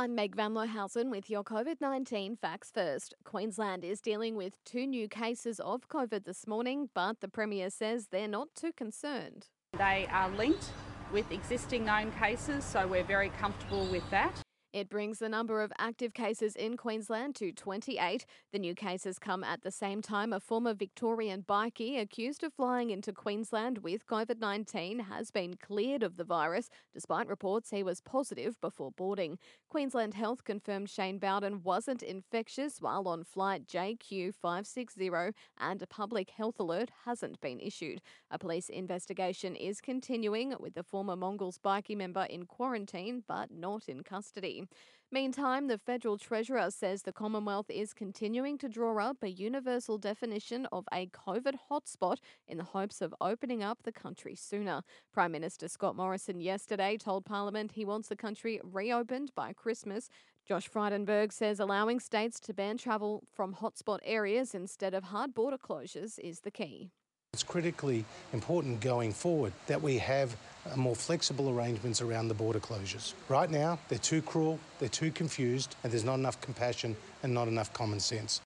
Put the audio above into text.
I'm Meg Van Lohausen with your COVID 19 facts first. Queensland is dealing with two new cases of COVID this morning, but the Premier says they're not too concerned. They are linked with existing known cases, so we're very comfortable with that. It brings the number of active cases in Queensland to 28. The new cases come at the same time a former Victorian bikie accused of flying into Queensland with COVID 19 has been cleared of the virus, despite reports he was positive before boarding. Queensland Health confirmed Shane Bowden wasn't infectious while on flight JQ560, and a public health alert hasn't been issued. A police investigation is continuing with the former Mongols bikie member in quarantine but not in custody. Meantime, the federal treasurer says the Commonwealth is continuing to draw up a universal definition of a COVID hotspot in the hopes of opening up the country sooner. Prime Minister Scott Morrison yesterday told Parliament he wants the country reopened by Christmas. Josh Frydenberg says allowing states to ban travel from hotspot areas instead of hard border closures is the key. It's critically important going forward that we have more flexible arrangements around the border closures. Right now, they're too cruel, they're too confused, and there's not enough compassion and not enough common sense.